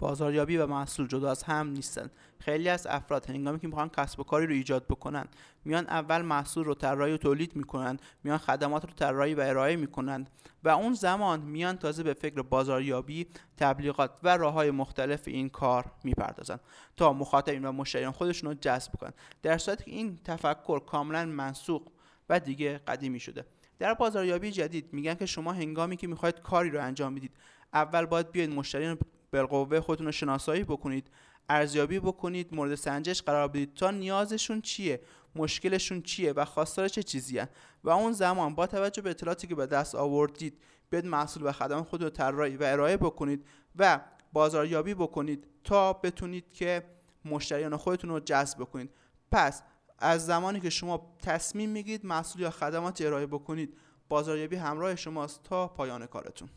بازاریابی و محصول جدا از هم نیستن. خیلی از افراد هنگامی که می‌خوان کسب و کاری رو ایجاد بکنن میان اول محصول رو طراحی و تولید می‌کنن میان خدمات رو طراحی و ارائه می‌کنن و اون زمان میان تازه به فکر بازاریابی تبلیغات و راه های مختلف این کار می‌پردازن تا مخاطبین و مشتریان خودشون رو جذب کنن. در صورتی که این تفکر کاملا منسوخ و دیگه قدیمی شده. در بازاریابی جدید میگن که شما هنگامی که می‌خواید کاری رو انجام بدید اول باید بیاید مشتریان بالقوه خودتون رو شناسایی بکنید ارزیابی بکنید مورد سنجش قرار بدید تا نیازشون چیه مشکلشون چیه و خواستار چه چیزی و اون زمان با توجه به اطلاعاتی که به دست آوردید بیاید محصول و خدمات خود رو طراحی و ارائه بکنید و بازاریابی بکنید تا بتونید که مشتریان خودتون رو جذب بکنید. پس از زمانی که شما تصمیم می‌گیرید محصول یا خدمات ارائه بکنید بازاریابی همراه شماست تا پایان کارتون.